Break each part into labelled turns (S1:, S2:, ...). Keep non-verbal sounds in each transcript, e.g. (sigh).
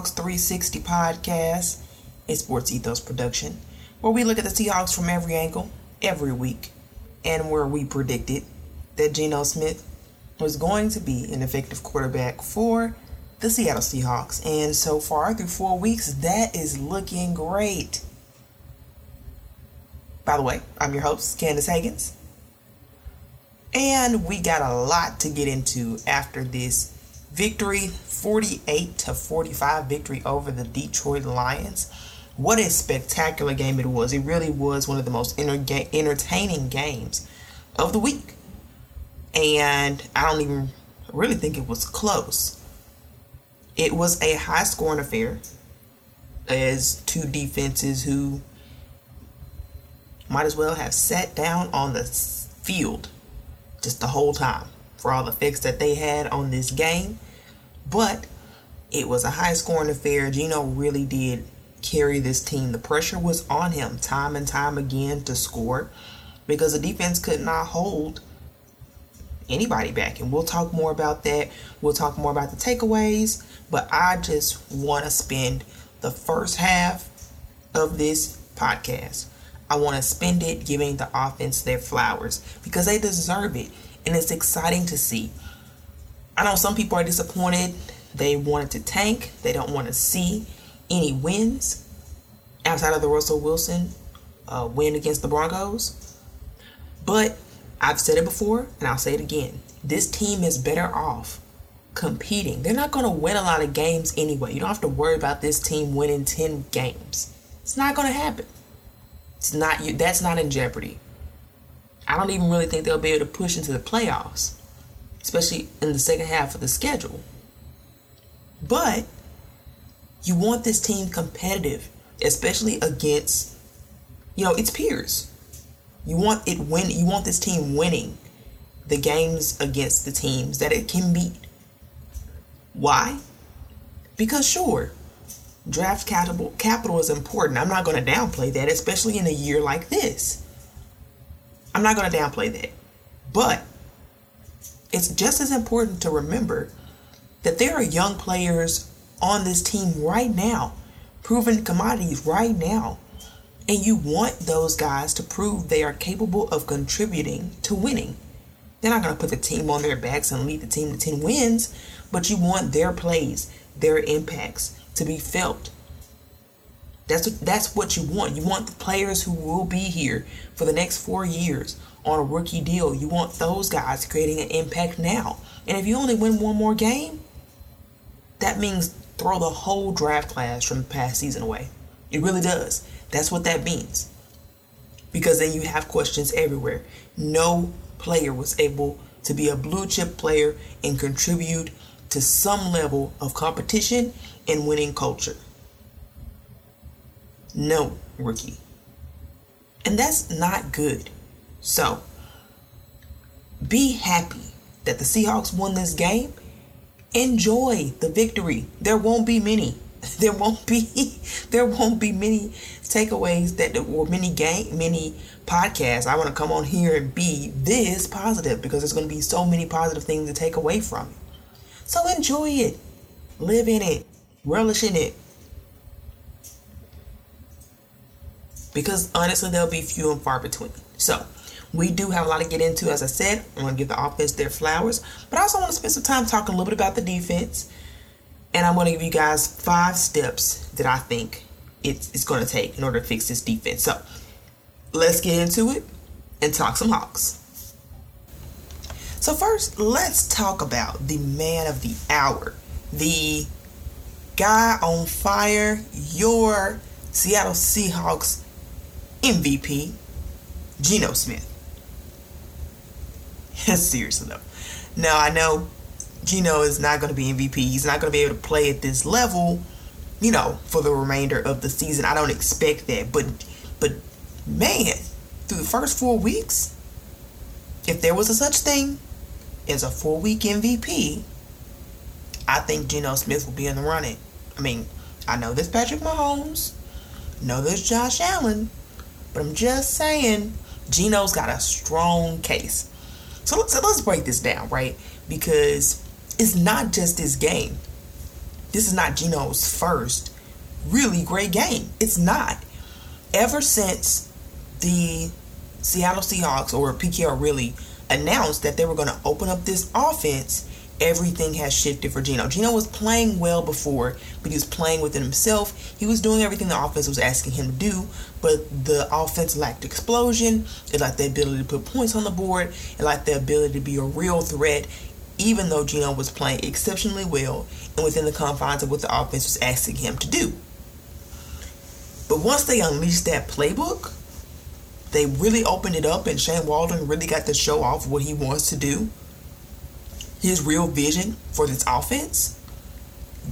S1: Seahawks 360 podcast, a SportsEthos production, where we look at the Seahawks from every angle, every week, and where we predicted that Geno Smith was going to be an effective quarterback for the Seattle Seahawks. And so far, through four weeks, that is looking great. By the way, I'm your host, Candace Higgins. And we got a lot to get into after this victory 48 to 45 victory over the Detroit Lions. What a spectacular game it was. It really was one of the most enter- entertaining games of the week. And I don't even really think it was close. It was a high scoring affair as two defenses who might as well have sat down on the field just the whole time for all the fix that they had on this game. But it was a high scoring affair. Geno really did carry this team. The pressure was on him time and time again to score because the defense could not hold anybody back. And we'll talk more about that. We'll talk more about the takeaways. But I just want to spend the first half of this podcast. I want to spend it giving the offense their flowers because they deserve it and it's exciting to see. I know some people are disappointed. They wanted to tank. They don't want to see any wins outside of the Russell Wilson uh, win against the Broncos. But I've said it before and I'll say it again. This team is better off competing. They're not going to win a lot of games anyway. You don't have to worry about this team winning 10 games. It's not going to happen. It's not that's not in jeopardy. I don't even really think they'll be able to push into the playoffs, especially in the second half of the schedule. But you want this team competitive, especially against, you know, its peers. You want it win. You want this team winning the games against the teams that it can beat. Why? Because sure, draft capital capital is important. I'm not going to downplay that, especially in a year like this. I'm not going to downplay that. But it's just as important to remember that there are young players on this team right now, proven commodities right now. And you want those guys to prove they are capable of contributing to winning. They're not going to put the team on their backs and lead the team to 10 wins, but you want their plays, their impacts to be felt. That's that's what you want. You want the players who will be here for the next four years on a rookie deal. You want those guys creating an impact now. And if you only win one more game, that means throw the whole draft class from the past season away. It really does. That's what that means. Because then you have questions everywhere. No player was able to be a blue chip player and contribute to some level of competition and winning culture. No, rookie. And that's not good. So, be happy that the Seahawks won this game. Enjoy the victory. There won't be many. (laughs) There won't be (laughs) there won't be many takeaways that or many game many podcasts. I want to come on here and be this positive because there's going to be so many positive things to take away from it. So enjoy it. Live in it. Relish in it. because honestly, they'll be few and far between. So, we do have a lot to get into. As I said, I'm going to give the offense their flowers, but I also want to spend some time talking a little bit about the defense. And I'm going to give you guys five steps that I think it's, it's going to take in order to fix this defense. So, let's get into it and talk some Hawks. So, first, let's talk about the man of the hour, the guy on fire, your Seattle Seahawks MVP, Geno Smith. (laughs) Seriously though. Now I know Geno is not going to be MVP. He's not going to be able to play at this level, you know, for the remainder of the season. I don't expect that. But but man, through the first 4 weeks, if there was a such thing as a 4 week MVP, I think Geno Smith will be in the running. I mean, I know there's Patrick Mahomes, know there's Josh Allen, but I'm just saying, Geno's got a strong case. So let's, so let's break this down, right? Because it's not just this game. this is not Geno's first really great game. It's not. Ever since the Seattle Seahawks or PKR really announced that they were going to open up this offense, everything has shifted for Geno. Geno was playing well before, but he was playing within himself. He was doing everything the offense was asking him to do, but the offense lacked explosion. It lacked the ability to put points on the board. It lacked the ability to be a real threat, even though Geno was playing exceptionally well and within the confines of what the offense was asking him to do. But once they unleashed that playbook, they really opened it up, and Shane Waldron really got to show off what he wants to do his real vision for this offense,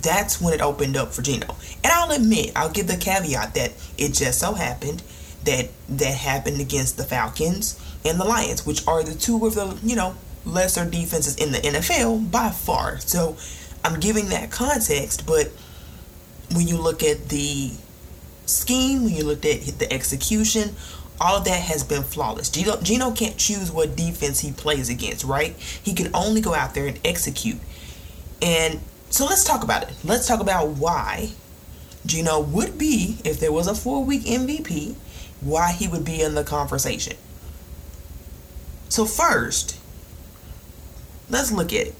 S1: that's when it opened up for Geno. And I'll admit, I'll give the caveat that it just so happened that that happened against the Falcons and the Lions, which are the two of the, you know, lesser defenses in the NFL by far. So I'm giving that context, but when you look at the scheme, when you look at the execution, all of that has been flawless. Gino, Geno can't choose what defense he plays against, right? He can only go out there and execute. And so let's talk about it. Let's talk about why Geno would be, if there was a four week MVP, why he would be in the conversation. So, first, let's look at it.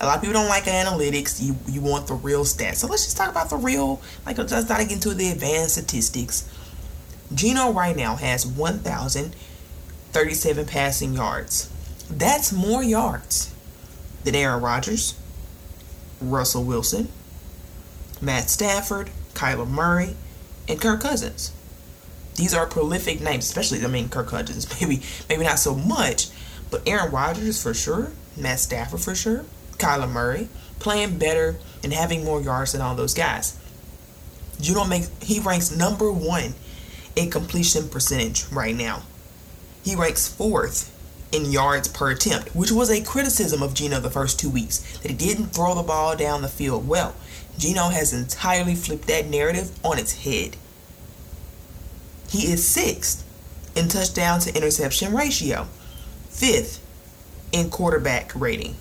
S1: A lot of people don't like analytics. You you want the real stats. So let's just talk about the real. Like let's not get into the advanced statistics. Geno right now has 1,037 passing yards. That's more yards than Aaron Rodgers, Russell Wilson, Matt Stafford, Kyler Murray, and Kirk Cousins. These are prolific names, especially I mean Kirk Cousins, (laughs) maybe maybe not so much, but Aaron Rodgers for sure, Matt Stafford for sure, Kyler Murray playing better and having more yards than all those guys. You don't make he ranks number one in completion percentage right now. He ranks fourth in yards per attempt, which was a criticism of Geno the first two weeks, that he didn't throw the ball down the field well. Geno has entirely flipped that narrative on its head. He is sixth in touchdown to interception ratio, fifth in quarterback rating,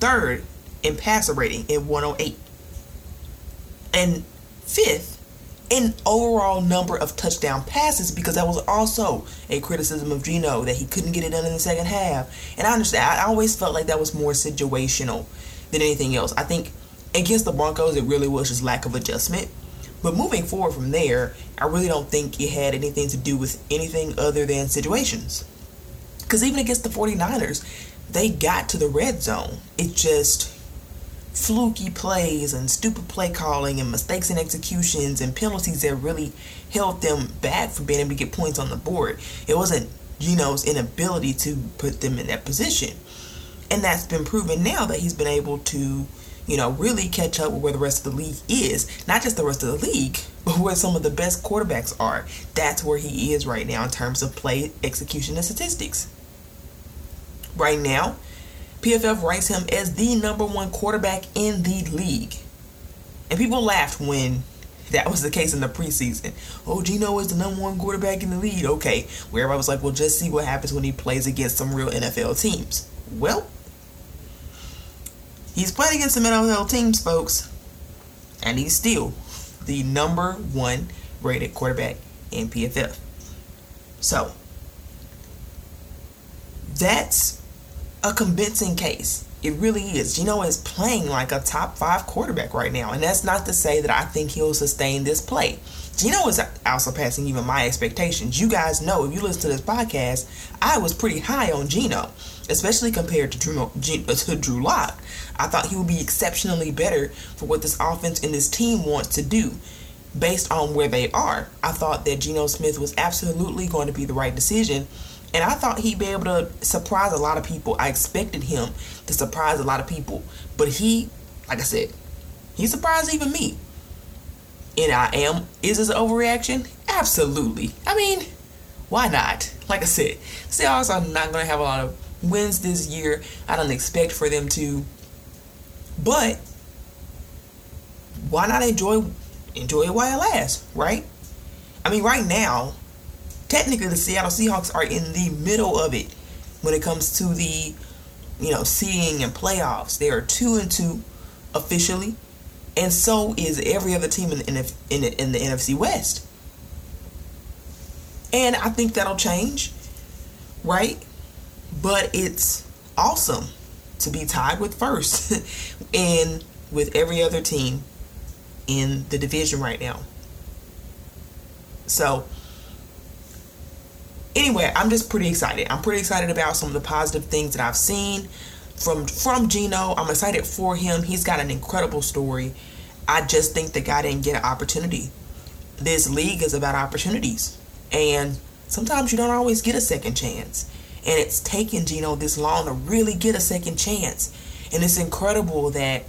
S1: third in passer rating at 108, and fifth in overall number of touchdown passes because that was also a criticism of Geno that he couldn't get it done in the second half. And I understand. I always felt like that was more situational than anything else. I think against the Broncos, it really was just lack of adjustment. But moving forward from there, I really don't think it had anything to do with anything other than situations. Because even against the 49ers, they got to the red zone. It just fluky plays and stupid play calling and mistakes in executions and penalties that really held them back from being able to get points on the board. It wasn't Geno's inability to put them in that position. And that's been proven now that he's been able to, you know, really catch up with where the rest of the league is. Not just the rest of the league, (laughs) but where some of the best quarterbacks are. That's where he is right now in terms of play execution and statistics. Right now, PFF ranks him as the number one quarterback in the league. And people laughed when that was the case in the preseason. Oh, Geno is the number one quarterback in the league. Okay, where everybody was like, well, just see what happens when he plays against some real NFL teams. Well, he's playing against some NFL teams, folks, and he's still the number one rated quarterback in PFF. So, that's a convincing case. It really is. Geno is playing like a top five quarterback right now. And that's not to say that I think he'll sustain this play. Geno is out surpassing even my expectations. You guys know, if you listen to this podcast, I was pretty high on Geno, especially compared to Drew, (laughs) to Drew Lock. I thought he would be exceptionally better for what this offense and this team wants to do based on where they are. I thought that Geno Smith was absolutely going to be the right decision and I thought he'd be able to surprise a lot of people. I expected him to surprise a lot of people. But he, like I said, he surprised even me. And I am, is this an overreaction? Absolutely. I mean, why not? Like I said, Seahawks are not going to have a lot of wins this year. I don't expect for them to. But why not enjoy enjoy it while it lasts, right? I mean, right now, technically the Seattle Seahawks are in the middle of it when it comes to the you know seeding and playoffs. They are two and two officially. and so is every other team in the, in the, in the NFC West. And I think that'll change, right? But it's awesome to be tied with first (laughs) and with every other team in the division right now. So, anyway, I'm just pretty excited. I'm pretty excited about some of the positive things that I've seen from from Geno. I'm excited for him. He's got an incredible story. I just think the guy didn't get an opportunity. This league is about opportunities, and sometimes you don't always get a second chance. And it's taken Geno this long to really get a second chance. And it's incredible that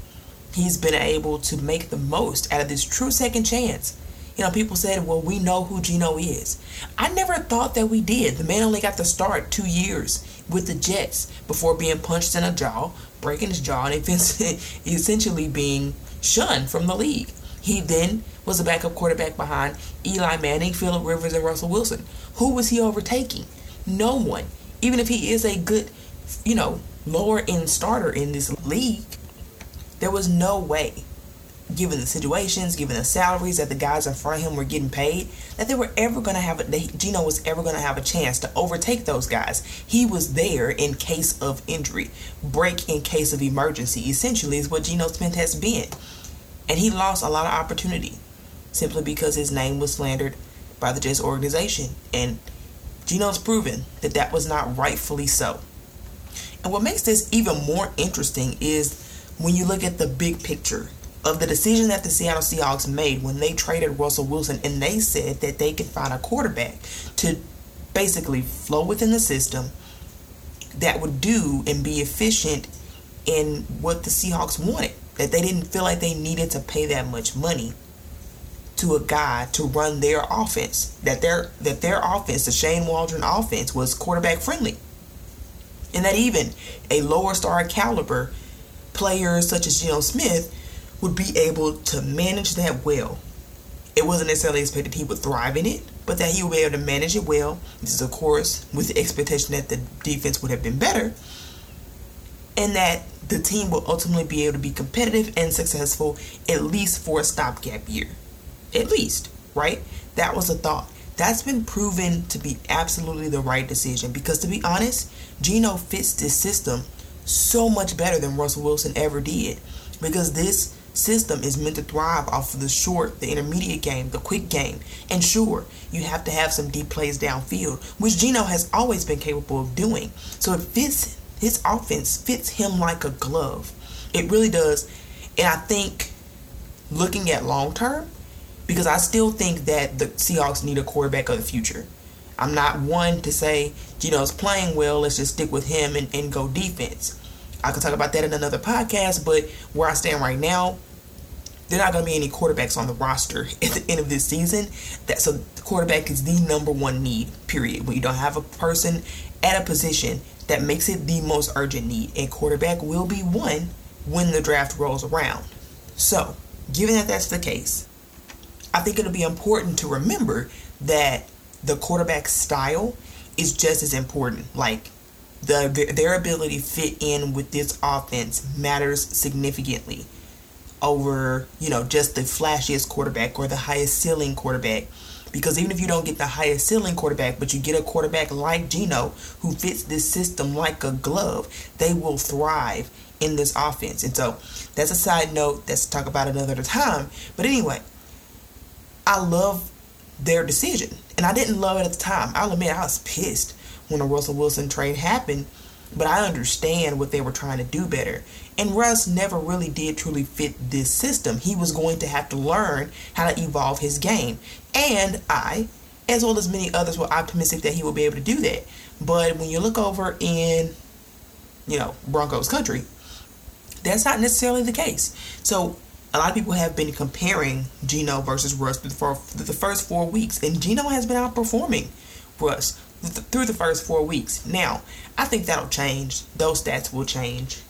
S1: he's been able to make the most out of this true second chance. You know, people said, well, we know who Geno is. I never thought that we did. The man only got to start two years with the Jets before being punched in the jaw, breaking his jaw, and (laughs) essentially being shunned from the league. He then was a backup quarterback behind Eli Manning, Philip Rivers, and Russell Wilson. Who was he overtaking? No one. Even if he is a good, you know, lower end starter in this league, there was no way given the situations, given the salaries that the guys in front of him were getting paid, that they were ever going to have, a, that Geno was ever going to have a chance to overtake those guys. He was there in case of injury, break in case of emergency. Essentially, is what Geno Smith has been, and he lost a lot of opportunity simply because his name was slandered by the Jets organization, and Geno's proven that that was not rightfully so. And what makes this even more interesting is when you look at the big picture of the decision that the Seattle Seahawks made when they traded Russell Wilson and they said that they could find a quarterback to basically flow within the system that would do and be efficient in what the Seahawks wanted. That they didn't feel like they needed to pay that much money to a guy to run their offense. That their that their offense, the Shane Waldron offense, was quarterback friendly. And that even a lower star caliber player such as Geno Smith would be able to manage that well. It wasn't necessarily expected he would thrive in it, but that he would be able to manage it well. This is, of course, with the expectation that the defense would have been better, and that the team will ultimately be able to be competitive and successful at least for a stopgap year. At least, right? That was a thought. That's been proven to be absolutely the right decision because, to be honest, Geno fits this system so much better than Russell Wilson ever did because this system is meant to thrive off of the short, the intermediate game, the quick game. And sure, you have to have some deep plays downfield, which Geno has always been capable of doing. So it fits his offense fits him like a glove. It really does. And I think looking at long term, because I still think that the Seahawks need a quarterback of the future. I'm not one to say, Geno's playing well, let's just stick with him and, and go defense. I could talk about that in another podcast, but where I stand right now, there are not going to be any quarterbacks on the roster (laughs) at the end of this season. That so the quarterback is the number one need. Period. When you don't have a person at a position that makes it the most urgent need, and quarterback will be one when the draft rolls around. So, given that that's the case, I think it'll be important to remember that the quarterback style is just as important. Like the their ability to fit in with this offense matters significantly over you know just the flashiest quarterback or the highest ceiling quarterback. Because even if you don't get the highest ceiling quarterback but you get a quarterback like Geno who fits this system like a glove they will thrive in this offense. And so that's a side note. That's talk about another time. But anyway I love their decision. And I didn't love it at the time. I'll admit I was pissed when the Russell Wilson trade happened, but I understand what they were trying to do better. And Russ never really did truly fit this system. He was going to have to learn how to evolve his game. And I, as well as many others, were optimistic that he would be able to do that. But when you look over in, you know, Broncos country, that's not necessarily the case. So a lot of people have been comparing Geno versus Russ for the first four weeks, and Geno has been outperforming Russ th- through the first four weeks. Now, I think that'll change. Those stats will change.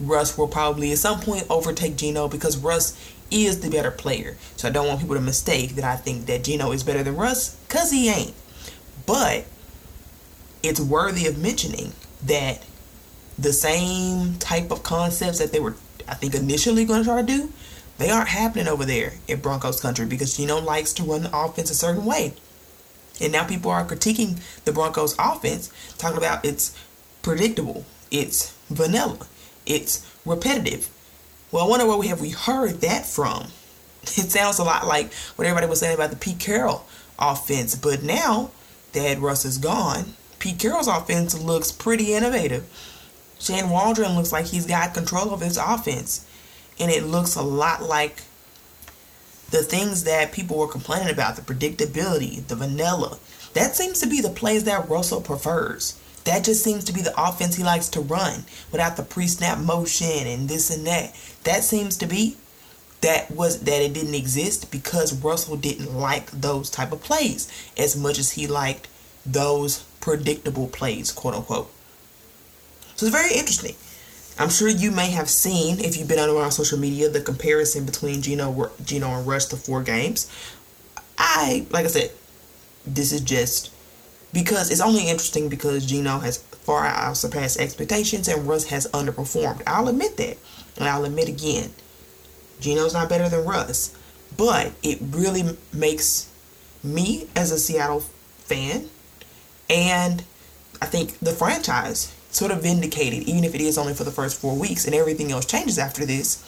S1: Russ will probably at some point overtake Geno because Russ is the better player. So I don't want people to mistake that I think that Geno is better than Russ because he ain't. But it's worthy of mentioning that the same type of concepts that they were, I think, initially going to try to do, They aren't happening over there in Broncos country because Geno likes to run the offense a certain way. And now people are critiquing the Broncos offense, talking about it's predictable, it's vanilla, it's repetitive. Well, I wonder where we have we heard that from. (laughs) It sounds a lot like what everybody was saying about the Pete Carroll offense, but now that Russ is gone, Pete Carroll's offense looks pretty innovative. Shane Waldron looks like he's got control of his offense, and it looks a lot like the things that people were complaining about the predictability, the vanilla. That seems to be the plays that Russell prefers. That just seems to be the offense he likes to run without the pre-snap motion and this and that. That seems to be that was that it didn't exist because Russell didn't like those type of plays as much as he liked those predictable plays, quote unquote. So it's very interesting. I'm sure you may have seen, if you've been on social media, the comparison between Geno, Geno and Russ the four games. I, like I said, this is just because it's only interesting because Geno has far out surpassed expectations and Russ has underperformed. I'll admit that. And I'll admit again, Geno's not better than Russ. But it really makes me as a Seattle fan and I think the franchise sort of vindicated, even if it is only for the first four weeks and everything else changes after this.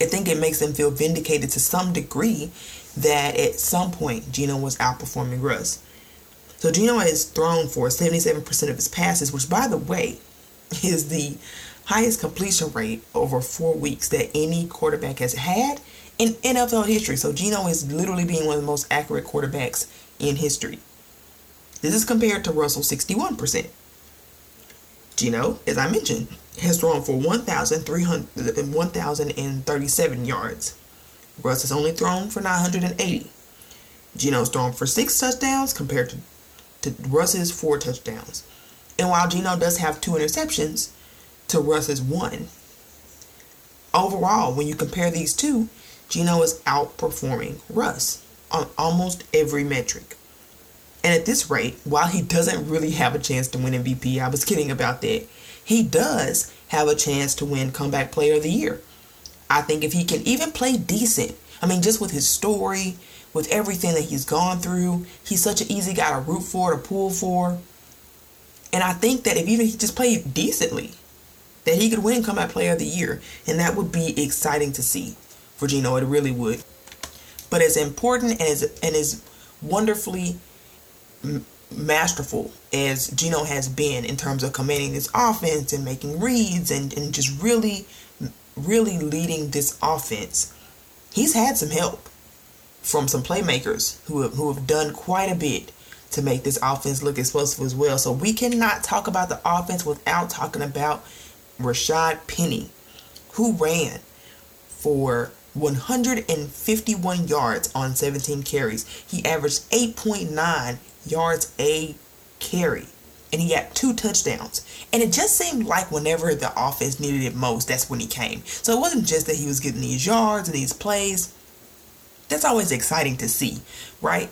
S1: I think it makes them feel vindicated to some degree that at some point Geno was outperforming Russ. So Geno has thrown for 77% of his passes, which by the way (laughs) is the highest completion rate over four weeks that any quarterback has had in NFL history. So Geno is literally being one of the most accurate quarterbacks in history. This is compared to Russell 61%. Geno, as I mentioned, has thrown for 1,037 yards. Russ has only thrown for 980. Geno's thrown for six touchdowns compared to, to Russ's four touchdowns. And while Geno does have two interceptions to Russ's one, overall, when you compare these two, Geno is outperforming Russ on almost every metric. And at this rate, while he doesn't really have a chance to win MVP, I was kidding about that. He does have a chance to win Comeback Player of the Year. I think if he can even play decent, I mean, just with his story, with everything that he's gone through, he's such an easy guy to root for, to pull for. And I think that if even he just played decently, that he could win Comeback Player of the Year. And that would be exciting to see for Geno. It really would. But as important and as, and as wonderfully masterful as Geno has been in terms of commanding this offense and making reads and, and just really, really leading this offense, he's had some help from some playmakers who have, who have done quite a bit to make this offense look explosive as well. So we cannot talk about the offense without talking about Rashad Penny, who ran for 151 yards on 17 carries. He averaged 8.9 yards a carry. And he got two touchdowns. And it just seemed like whenever the offense needed it most, that's when he came. So it wasn't just that he was getting these yards and these plays. That's always exciting to see, right?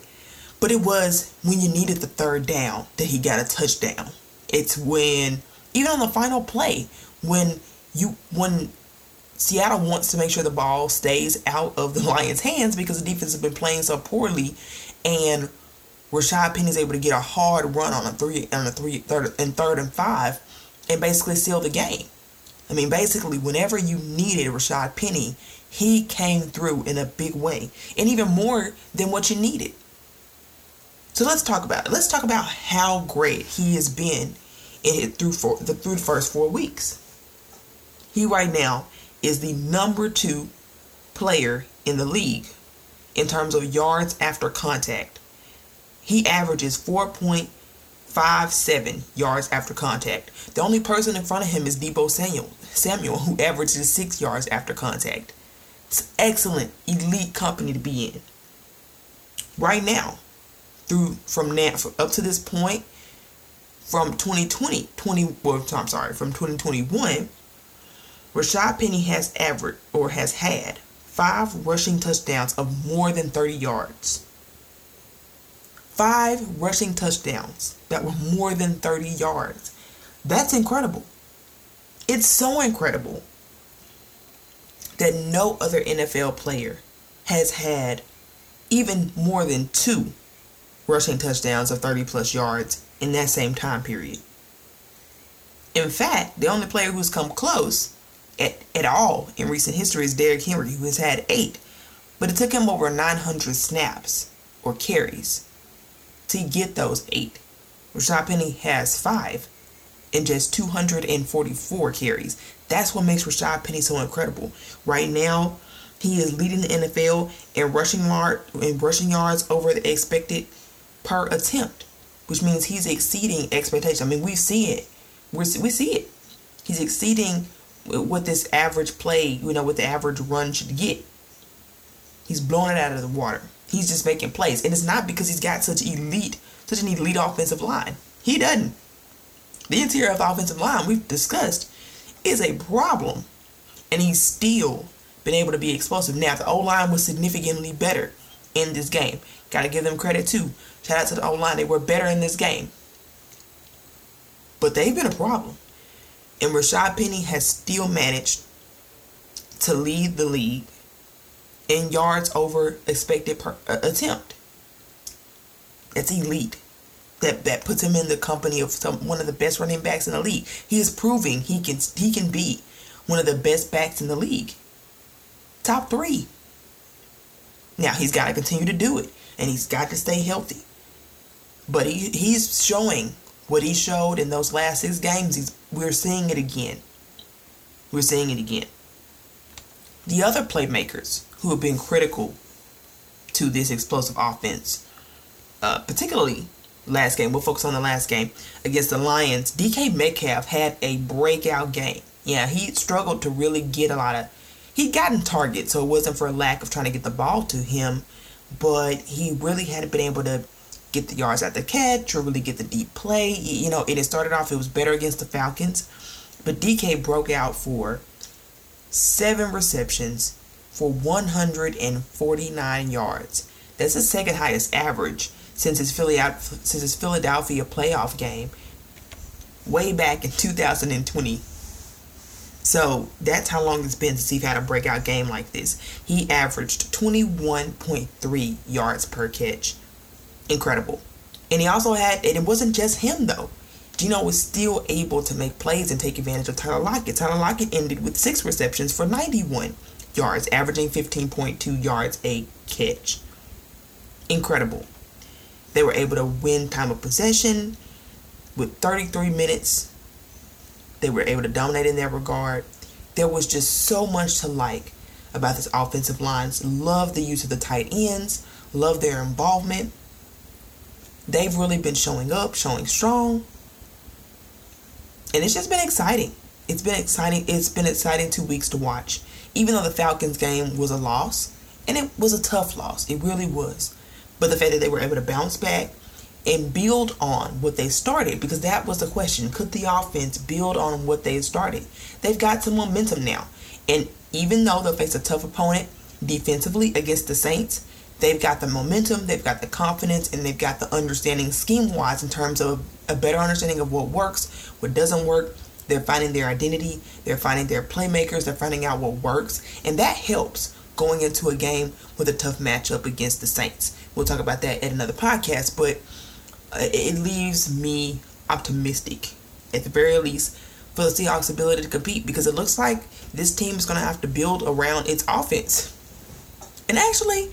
S1: But it was when you needed the third down that he got a touchdown. It's when, even on the final play, when you when Seattle wants to make sure the ball stays out of the (laughs) Lions' hands because the defense has been playing so poorly, and Rashad Penny is able to get a hard run on a three on a three third and third and five and basically seal the game. I mean, basically, whenever you needed Rashad Penny, he came through in a big way, and even more than what you needed. So let's talk about it. Let's talk about how great he has been in through for the through the first four weeks. He right now is the number two player in the league in terms of yards after contact. He averages 4.57 yards after contact. The only person in front of him is Deebo Samuel, Samuel who averages 6 yards after contact. It's excellent, elite company to be in. Right now, through from now up to this point, from 2020, 20 well, I'm sorry, from 2021, Rashad Penny has averaged or has had five rushing touchdowns of more than 30 yards five rushing touchdowns that were more than 30 yards. That's incredible. It's so incredible that no other NFL player has had even more than two rushing touchdowns of 30 plus yards in that same time period. In fact, the only player who's come close at, at all in recent history is Derrick Henry, who has had eight. But it took him over 900 snaps or carries to get those eight. Rashad Penny has five in just 244 carries. That's what makes Rashad Penny so incredible. Right now, he is leading the NFL in rushing yard in rushing yards over the expected per attempt, which means he's exceeding expectations. I mean, we see it. we we see it. He's exceeding what this average play, you know, what the average run should get. He's blowing it out of the water. He's just making plays. And it's not because he's got such elite, such an elite offensive line. He doesn't. The interior of the offensive line, we've discussed, is a problem. And he's still been able to be explosive. Now, the O line was significantly better in this game. Got to give them credit too. Shout out to the O line. They were better in this game. But they've been a problem. And Rashad Penny has still managed to lead the league in yards over expected per uh, attempt. That's elite. That that puts him in the company of some one of the best running backs in the league. He is proving he can he can be one of the best backs in the league. Top three. Now he's got to continue to do it, and he's got to stay healthy. But he he's showing what he showed in those last six games. We're seeing it again. We're seeing it again. The other playmakers who have been critical to this explosive offense, uh, particularly last game, we'll focus on the last game against the Lions. DK Metcalf had a breakout game. Yeah, he struggled to really get a lot of. He'd gotten targets, so it wasn't for a lack of trying to get the ball to him, but he really hadn't been able to get the yards at the catch or really get the deep play. You know, it had started off, it was better against the Falcons, but DK broke out for seven receptions for 149 yards. That's the second highest average since his Philadelphia, since his Philadelphia playoff game way back in 2020. So that's how long it's been since he's had a breakout game like this. He averaged 21.3 yards per catch incredible. And he also had, and it wasn't just him though. Geno was still able to make plays and take advantage of Tyler Lockett. Tyler Lockett ended with six receptions for 91 yards, averaging 15.2 yards a catch. Incredible. They were able to win time of possession with 33 minutes. They were able to dominate in that regard. There was just so much to like about this offensive lines. Love the use of the tight ends, love their involvement they've really been showing up, showing strong. And it's just been exciting. It's been exciting. It's been exciting two weeks to watch. Even though the Falcons game was a loss, and it was a tough loss, it really was. But the fact that they were able to bounce back and build on what they started, because that was the question. Could the offense build on what they started? They've got some momentum now. And even though they'll face a tough opponent defensively against the Saints, they've got the momentum, they've got the confidence, and they've got the understanding scheme wise in terms of a better understanding of what works, what doesn't work. They're finding their identity, they're finding their playmakers, they're finding out what works, and that helps going into a game with a tough matchup against the Saints. We'll talk about that at another podcast, but uh, it leaves me optimistic, at the very least, for the Seahawks' ability to compete because it looks like this team is going to have to build around its offense. And actually,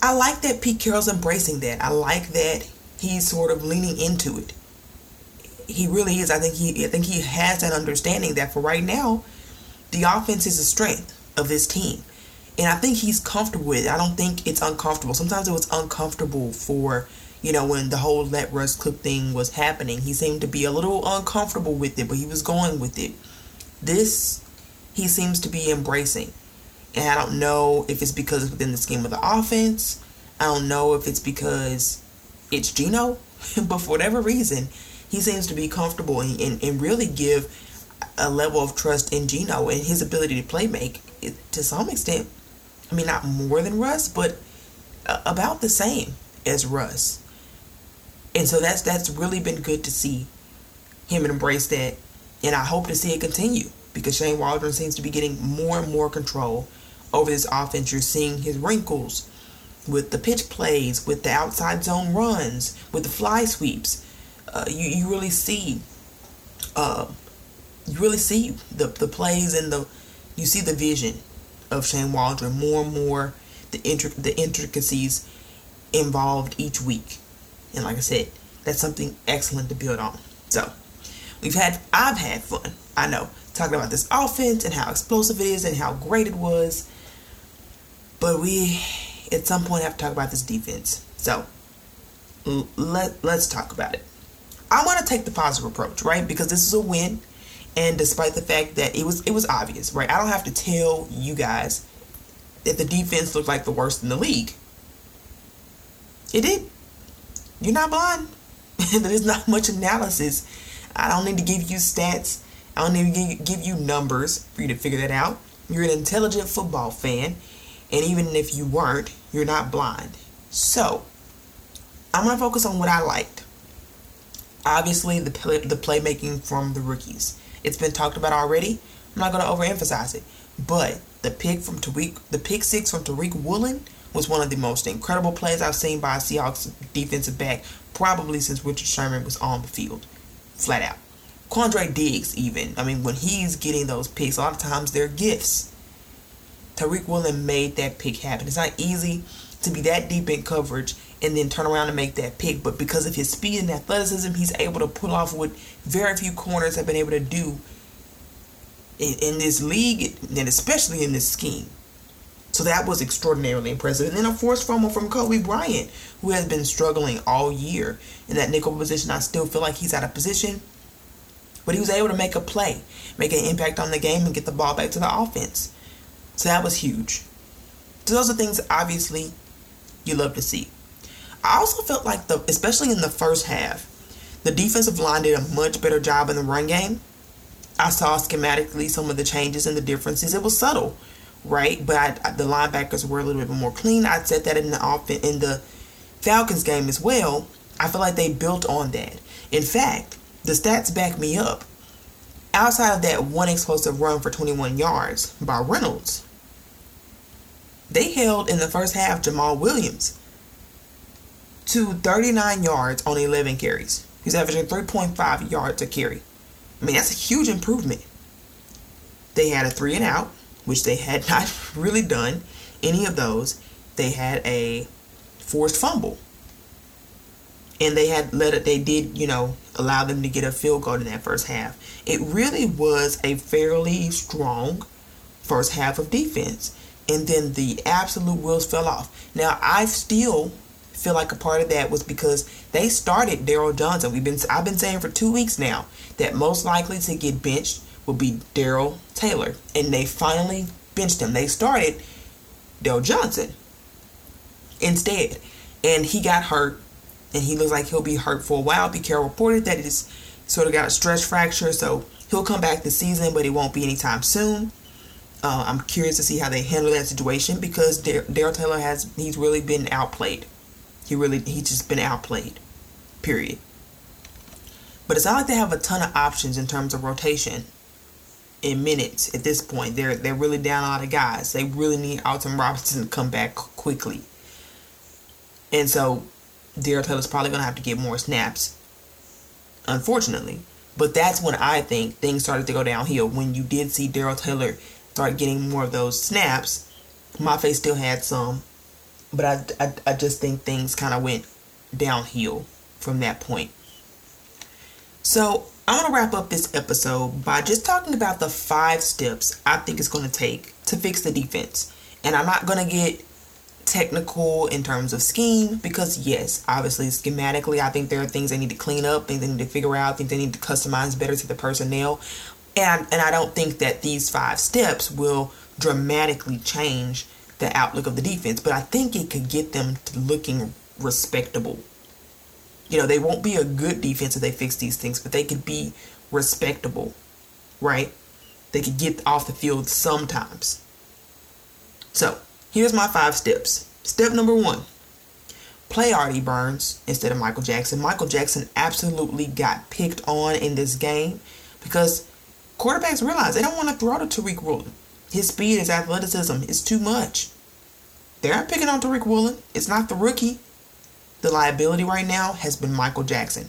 S1: I like that Pete Carroll's embracing that. I like that he's sort of leaning into it. He really is. I think he I think he has that understanding that for right now, the offense is the strength of this team. And I think he's comfortable with it. I don't think it's uncomfortable. Sometimes it was uncomfortable for, you know, when the whole let Russ cook thing was happening. He seemed to be a little uncomfortable with it, but he was going with it. This he seems to be embracing. And I don't know if it's because it's within the scheme of the offense. I don't know if it's because it's Geno. (laughs) but for whatever reason, he seems to be comfortable and, and, and really give a level of trust in Geno and his ability to play make it, to some extent. I mean, not more than Russ, but about the same as Russ. And so that's that's really been good to see him embrace that, and I hope to see it continue. Because Shane Waldron seems to be getting more and more control over this offense. You're seeing his wrinkles with the pitch plays, with the outside zone runs, with the fly sweeps. Uh, you, you really see uh, you really see the, the plays and the you see the vision of Shane Waldron more and more the intric- the intricacies involved each week. And like I said, that's something excellent to build on. So we've had I've had fun. I know talking about this offense and how explosive it is and how great it was. But we at some point have to talk about this defense. So let let's talk about it. I want to take the positive approach, right? Because this is a win, and despite the fact that it was it was obvious, right? I don't have to tell you guys that the defense looked like the worst in the league. It did. You're not blind. (laughs) There's not much analysis. I don't need to give you stats. I don't even give you numbers for you to figure that out. You're an intelligent football fan, and even if you weren't, you're not blind. So, I'm going to focus on what I liked. Obviously, the play, the playmaking from the rookies. It's been talked about already. I'm not going to overemphasize it, but the pick from Tariq, the pick six from Tariq Woolen was one of the most incredible plays I've seen by a Seahawks defensive back probably since Richard Sherman was on the field, flat out. Quandre Diggs, even. I mean, when he's getting those picks, a lot of times they're gifts. Tariq Woolen made that pick happen. It's not easy to be that deep in coverage and then turn around and make that pick, but because of his speed and athleticism, he's able to pull off what very few corners have been able to do in, in this league and especially in this scheme. So that was extraordinarily impressive. And then a forced fumble from Coby Bryant, who has been struggling all year in that nickel position. I still feel like he's out of position. But he was able to make a play, make an impact on the game, and get the ball back to the offense. So that was huge. So those are things obviously you love to see. I also felt like the especially in the first half, the defensive line did a much better job in the run game. I saw schematically some of the changes and the differences. It was subtle, right? But I, the linebackers were a little bit more clean. I said that in the offense in the Falcons game as well. I feel like they built on that. In fact, the stats back me up. Outside of that one explosive run for 21 yards by Reynolds, they held in the first half Jamaal Williams to 39 yards on 11 carries. He's averaging 3.5 yards a carry. I mean, that's a huge improvement. They had a three and out, which they had (laughs) not really done any of those. They had a forced fumble. And they had let it, they did, you know, allow them to get a field goal in that first half. It really was a fairly strong first half of defense. And then the absolute wheels fell off. Now, I still feel like a part of that was because they started Darryl Johnson. We've been I've been saying for two weeks now that most likely to get benched will be Darrell Taylor, and they finally benched him. They started Darryl Johnson instead, and he got hurt, and he looks like he'll be hurt for a while. Pete Carroll reported that he's sort of got a stress fracture, so he'll come back this season, but it won't be anytime soon. Uh, I'm curious to see how they handle that situation because Darrell Taylor has he's really been outplayed. He really he's just been outplayed. Period. But it's not like they have a ton of options in terms of rotation in minutes at this point. They're they're really down a lot of guys. They really need Alton Robinson to come back quickly. And so Darrell Taylor's probably gonna have to get more snaps. Unfortunately. But that's when I think things started to go downhill. When you did see Darrell Taylor start getting more of those snaps, Mafe still had some but I, I, I just think things kind of went downhill from that point. So I'm going to wrap up this episode by just talking about the five steps I think it's going to take to fix the defense. And I'm not going to get technical in terms of scheme because, yes, obviously, schematically, I think there are things they need to clean up, things they need to figure out, things they need to customize better to the personnel. And, and I don't think that these five steps will dramatically change the outlook of the defense, but I think it could get them to looking respectable. You know, they won't be a good defense if they fix these things, but they could be respectable, right? They could get off the field sometimes. So, here's my five steps. Step number one play Artie Burns instead of Michael Jackson. Michael Jackson absolutely got picked on in this game because quarterbacks realize they don't want to throw to Tariq Woolen. His speed, his athleticism is too much. They aren't picking on Tariq Woolen. It's not the rookie. The liability right now has been Michael Jackson.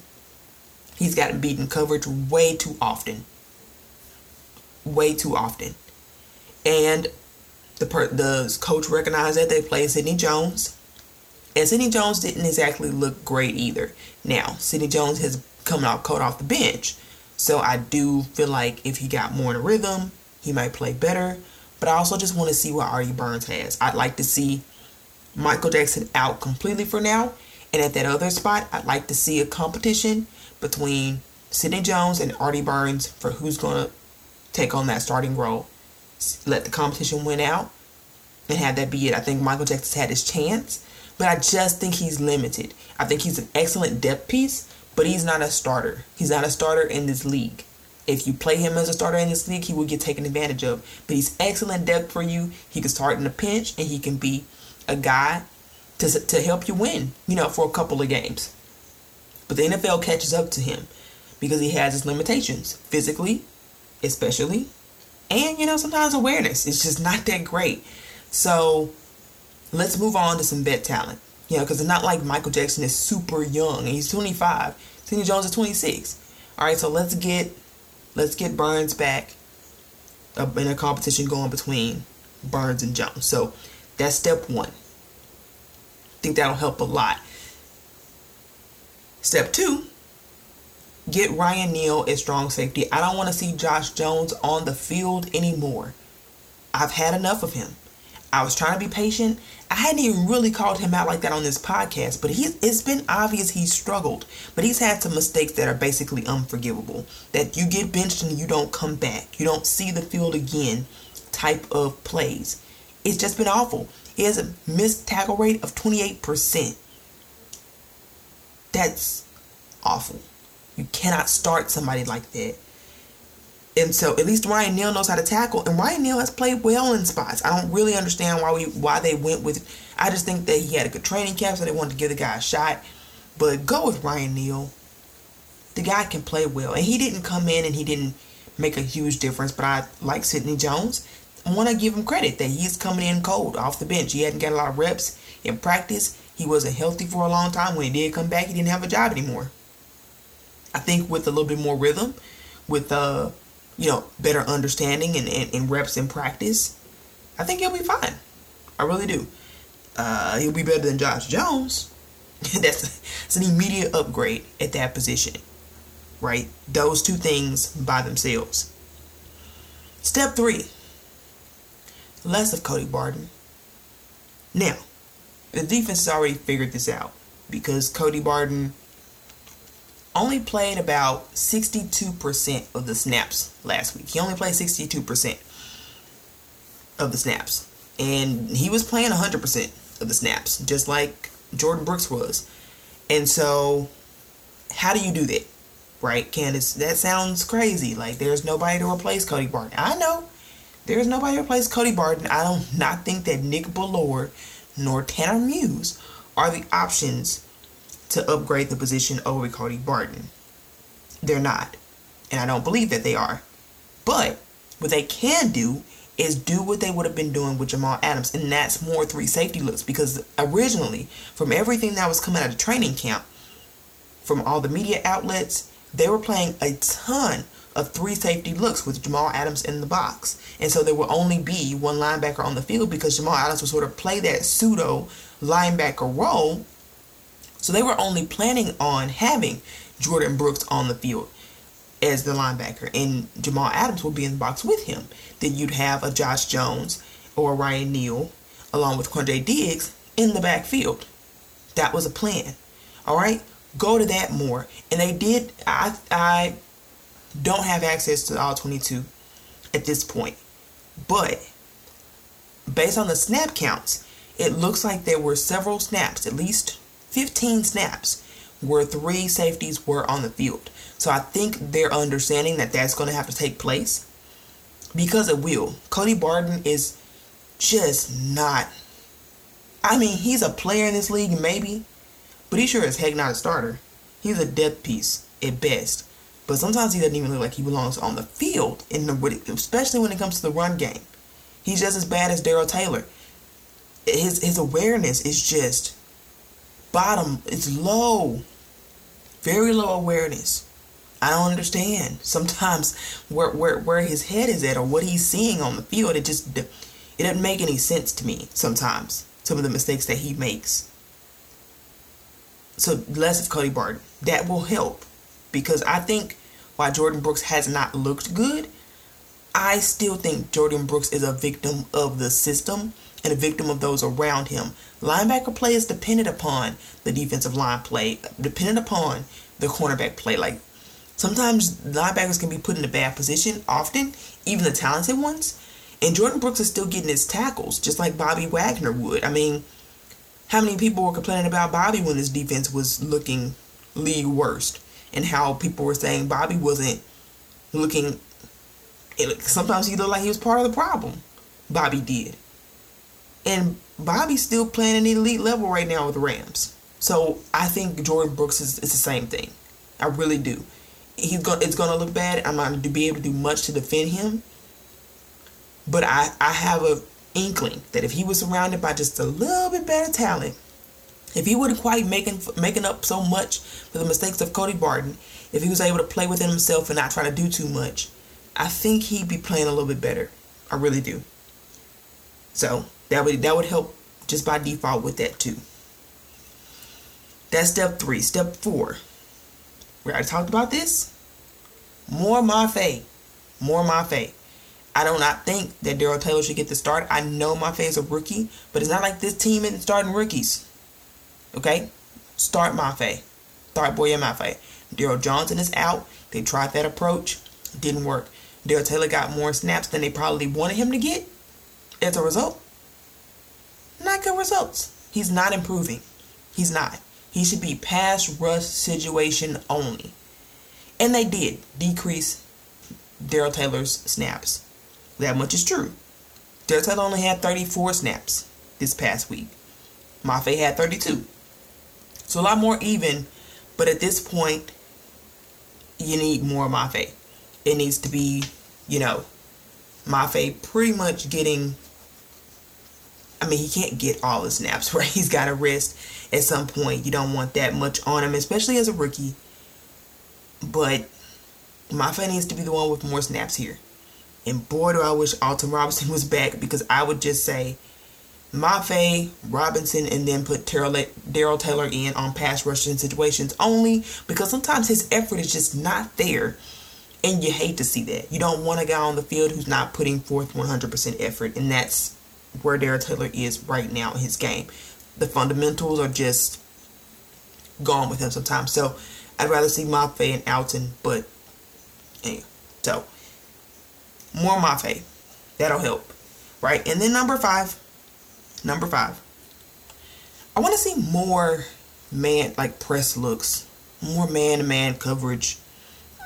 S1: He's gotten beaten coverage way too often. Way too often. And the per- the coach recognized that they played Sidney Jones. And Sidney Jones didn't exactly look great either. Now, Sidney Jones has come out cold off the bench. So I do feel like if he got more in a rhythm, he might play better. But I also just want to see what Artie Burns has. I'd like to see Michael Jackson out completely for now. And at that other spot, I'd like to see a competition between Sidney Jones and Artie Burns for who's going to take on that starting role. Let the competition win out and have that be it. I think Michael Jackson's had his chance, but I just think he's limited. I think he's an excellent depth piece, but he's not a starter. He's not a starter in this league. If you play him as a starter in this league, he will get taken advantage of. But he's excellent depth for you. He can start in a pinch and he can be a guy to, to help you win, you know, for a couple of games. But the NFL catches up to him because he has his limitations physically, especially, and you know, sometimes awareness is just not that great. So let's move on to some vet talent. You know, because it's not like Michael Jackson is super young he's 25. Sidney Jones is 26. All right, so let's get let's get Burns back in a competition going between Burns and Jones. So that's step one. I think that'll help a lot. Step two, get Ryan Neal as strong safety. I don't want to see Josh Jones on the field anymore. I've had enough of him. I was trying to be patient. I hadn't even really called him out like that on this podcast, but he's it's been obvious he's struggled. But he's had some mistakes that are basically unforgivable. That you get benched and you don't come back. You don't see the field again type of plays. It's just been awful. He has a missed tackle rate of 28%. That's awful. You cannot start somebody like that. And so at least Ryan Neal knows how to tackle, and Ryan Neal has played well in spots. I don't really understand why we why they went with. I just think that he had a good training camp, so they wanted to give the guy a shot. But go with Ryan Neal. The guy can play well, and he didn't come in and he didn't make a huge difference. But I like Sidney Jones. I want to give him credit that he's coming in cold off the bench. He hadn't got a lot of reps in practice. He wasn't healthy for a long time. When he did come back, he didn't have a job anymore. I think with a little bit more rhythm, with uh, you know, better understanding and, and, and reps in practice, I think he'll be fine. I really do. Uh, he'll be better than Josh Jones. (laughs) that's, that's an immediate upgrade at that position, right? Those two things by themselves. Step three less of Cody Barton. Now, the defense has already figured this out because Cody Barton only played about 62% of the snaps last week. He only played 62% of the snaps. And he was playing 100% of the snaps, just like Jordyn Brooks was. And so, how do you do that? Right, Candace? That sounds crazy. Like, there's nobody to replace Cody Barton. I know. There's nobody to replace Cody Barton. I do not think that Nick Bellore nor Tanner Muse are the options to upgrade the position over Cody Barton. They're not. And I don't believe that they are. But what they can do is do what they would have been doing with Jamal Adams, and that's more three safety looks. Because originally, from everything that was coming out of training camp, from all the media outlets, they were playing a ton of three safety looks with Jamal Adams in the box. And so there will only be one linebacker on the field because Jamal Adams would sort of play that pseudo linebacker role so they were only planning on having Jordyn Brooks on the field as the linebacker, and Jamal Adams would be in the box with him. Then you'd have a Josh Jones or Ryan Neal along with Quandre Diggs in the backfield. That was a plan. All right, go to that more. And they did. I I don't have access to all 22 at this point, but based on the snap counts, it looks like there were several snaps, at least 15 snaps where three safeties were on the field. So I think they're understanding that that's going to have to take place because it will. Cody Barton is just not. I mean, he's a player in this league, maybe, but he sure as heck not a starter. He's a depth piece at best. but sometimes he doesn't even look like he belongs on the field. In the, especially when it comes to the run game, he's just as bad as Darrell Taylor. His his awareness is just bottom. It's low, very low awareness. I don't understand (laughs) sometimes where where where his head is at or what he's seeing on the field. It just it doesn't make any sense to me sometimes. Some of the mistakes that he makes. So less of Cody Barton. That will help because I think while Jordyn Brooks has not looked good, I still think Jordyn Brooks is a victim of the system and a victim of those around him. Linebacker play is dependent upon the defensive line play, dependent upon the cornerback play. Like sometimes linebackers can be put in a bad position, often, even the talented ones. And Jordyn Brooks is still getting his tackles, just like Bobby Wagner would. I mean, how many people were complaining about Bobby when his defense was looking league worst? And how people were saying Bobby wasn't looking. Sometimes he looked like he was part of the problem. Bobby did. And Bobby's still playing an elite level right now with the Rams. So I think Jordyn Brooks is, is the same thing. I really do. He's going it's gonna look bad. I'm not gonna be able to do much to defend him. But I, I have a inkling that if he was surrounded by just a little bit better talent, if he wasn't quite making making up so much for the mistakes of Cody Barton, if he was able to play within himself and not try to do too much, I think he'd be playing a little bit better. I really do. So that would that would help just by default with that too. That's step three. Step four. We already talked about this. More Mafe. More Mafe. I do not think that Darrell Taylor should get the start. I know Mafe is a rookie, but it's not like this team isn't starting rookies. Okay? Start Mafe. Start Boye Mafe. Darryl Johnson is out. They tried that approach. Didn't work. Darrell Taylor got more snaps than they probably wanted him to get. As a result, not good results. He's not improving. He's not. He should be pass rush situation only. And they did decrease Darrell Taylor's snaps. That much is true. Darrell Taylor only had 34 snaps this past week. Mafe had 32. So a lot more even, but at this point, you need more Mafe. It needs to be, you know, Mafe pretty much getting I mean, he can't get all the snaps, (laughs) right? He's got to rest at some point. You don't want that much on him, especially as a rookie. But Mafe needs to be the one with more snaps here. And boy, do I wish Alton Robinson was back because I would just say Mafe, Robinson, and then put Darrell Taylor in on pass rushing situations only because sometimes his effort is just not there. And you hate to see that. You don't want a guy on the field who's not putting forth 100% effort. And that's where Darrell Taylor is right now in his game. The fundamentals are just gone with him sometimes. So I'd rather see Mafe and Alton, but anyway. So more Mafe. That'll help. Right? And then number five. Number five. I want to see more man like press looks. More man to man coverage.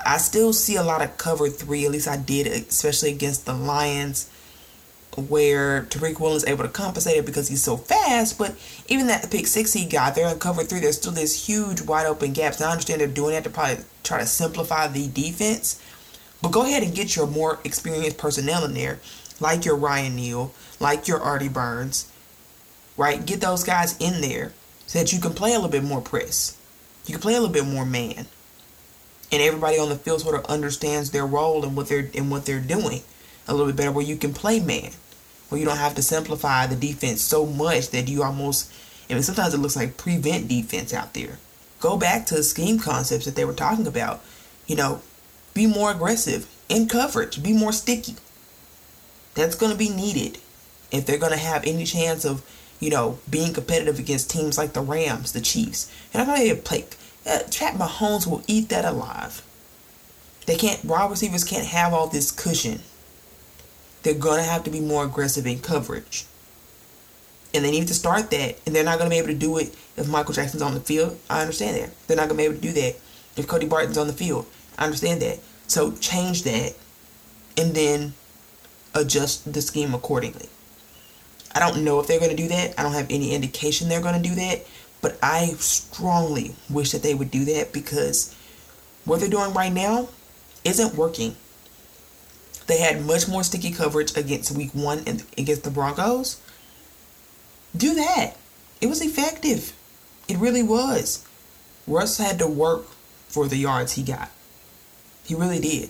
S1: I still see a lot of cover three, at least I did, especially against the Lions where Tariq Woolen's able to compensate it because he's so fast. But even that pick six he got there in cover three, there's still this huge wide open gaps. And I understand they're doing that to probably try to simplify the defense. But go ahead and get your more experienced personnel in there, like your Ryan Neal, like your Artie Burns, right? Get those guys in there so that you can play a little bit more press. You can play a little bit more man. And everybody on the field sort of understands their role and what they're and what they're doing a little bit better where you can play man where you don't have to simplify the defense so much that you almost I mean sometimes it looks like prevent defense out there. Go back to the scheme concepts that they were talking about. You know, be more aggressive in coverage, be more sticky. That's going to be needed if they're going to have any chance of, you know, being competitive against teams like the Rams, the Chiefs. And I'm going to play. Uh, Pat Mahomes will eat that alive. They can't. Wide receivers can't have all this cushion they're going to have to be more aggressive in coverage. And they need to start that. And they're not going to be able to do it if Michael Jackson's on the field. I understand that. They're not going to be able to do that if Cody Barton's on the field. I understand that. So change that and then adjust the scheme accordingly. I don't know if they're going to do that. I don't have any indication they're going to do that. But I strongly wish that they would do that because what they're doing right now isn't working. They had much more sticky coverage against week one and against the Broncos. Do that. It was effective. It really was. Russ had to work for the yards he got. He really did.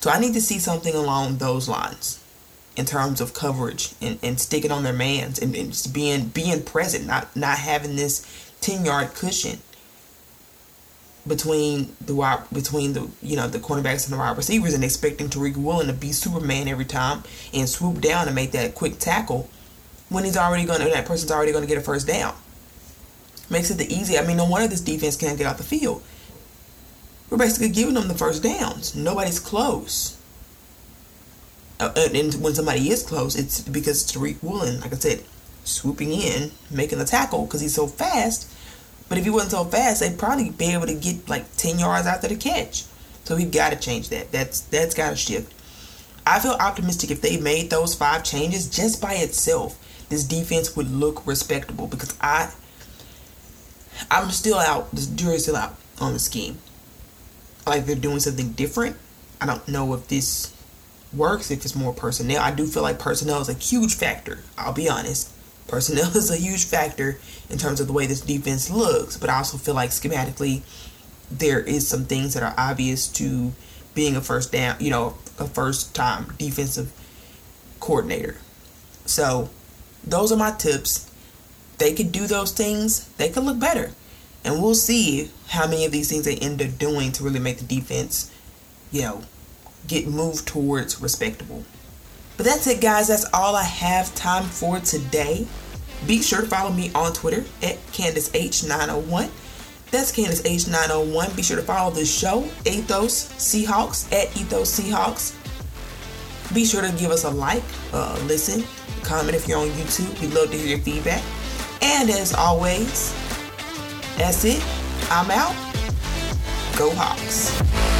S1: So I need to see something along those lines in terms of coverage and, and sticking on their mans and, and just being being present, not not having this ten yard cushion between the wide between the you know the cornerbacks and the wide receivers and expecting Tariq Woolen to be Superman every time and swoop down and make that quick tackle when he's already gonna that person's already gonna get a first down. Makes it the easy. I mean, no wonder this defense can't get out the field. We're basically giving them the first downs. Nobody's close. Uh, and when somebody is close, it's because Tariq Woolen, like I said, swooping in, making the tackle because he's so fast. But if he wasn't so fast, they'd probably be able to get like 10 yards after the catch. So we've got to change that. That's that's got to shift. I feel optimistic if they made those five changes just by itself, this defense would look respectable because I I'm still out. The jury's still out on the scheme. Like they're doing something different. I don't know if this works, if it's more personnel. I do feel like personnel is a huge factor. I'll be honest. Personnel (laughs) is a huge factor in terms of the way this defense looks, but I also feel like schematically there is some things that are obvious to being a first down, you know, a first time defensive coordinator. So, those are my tips. They could do those things, they could look better. And we'll see how many of these things they end up doing to really make the defense, you know, get moved towards respectable. But that's it, guys. That's all I have time for today. Be sure to follow me on Twitter at CandaceH901. That's Candace H901. Be sure to follow the show, Ethos Seahawks, at Ethos Seahawks. Be sure to give us a like, uh, listen, comment if you're on YouTube. We'd love to hear your feedback. And as always, that's it. I'm out. Go Hawks.